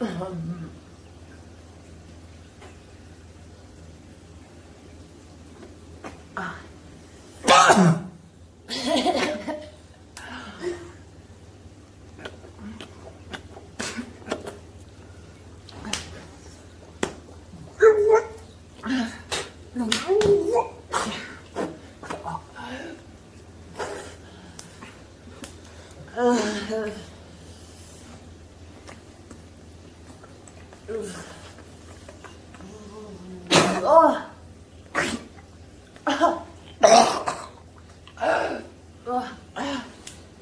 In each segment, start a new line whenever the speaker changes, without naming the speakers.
Um. Oh.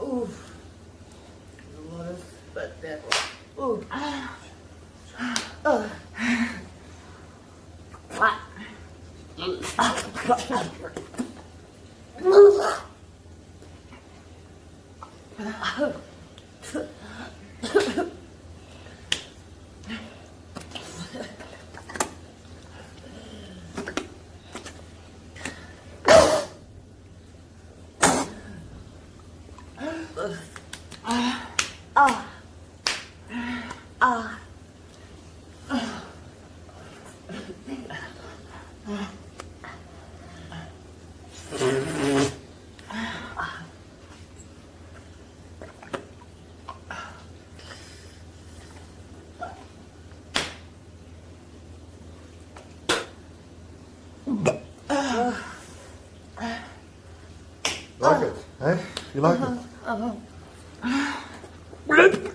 Ooh. A 아. 아. 아.
你妈。
人。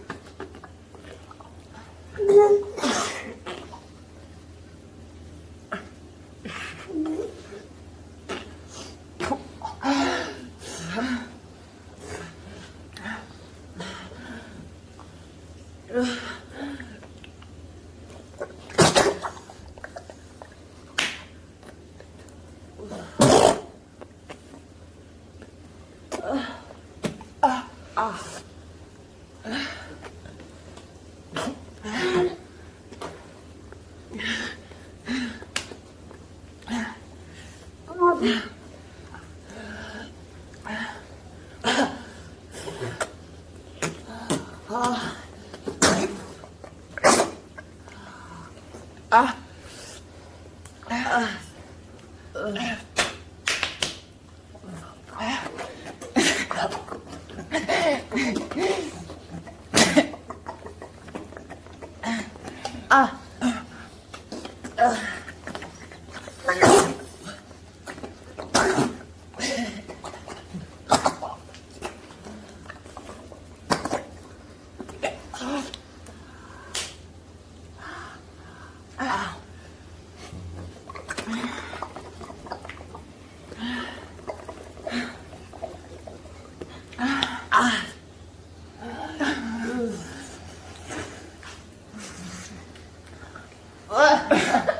Ah. ah. ah. ah. 아. 아. Bye.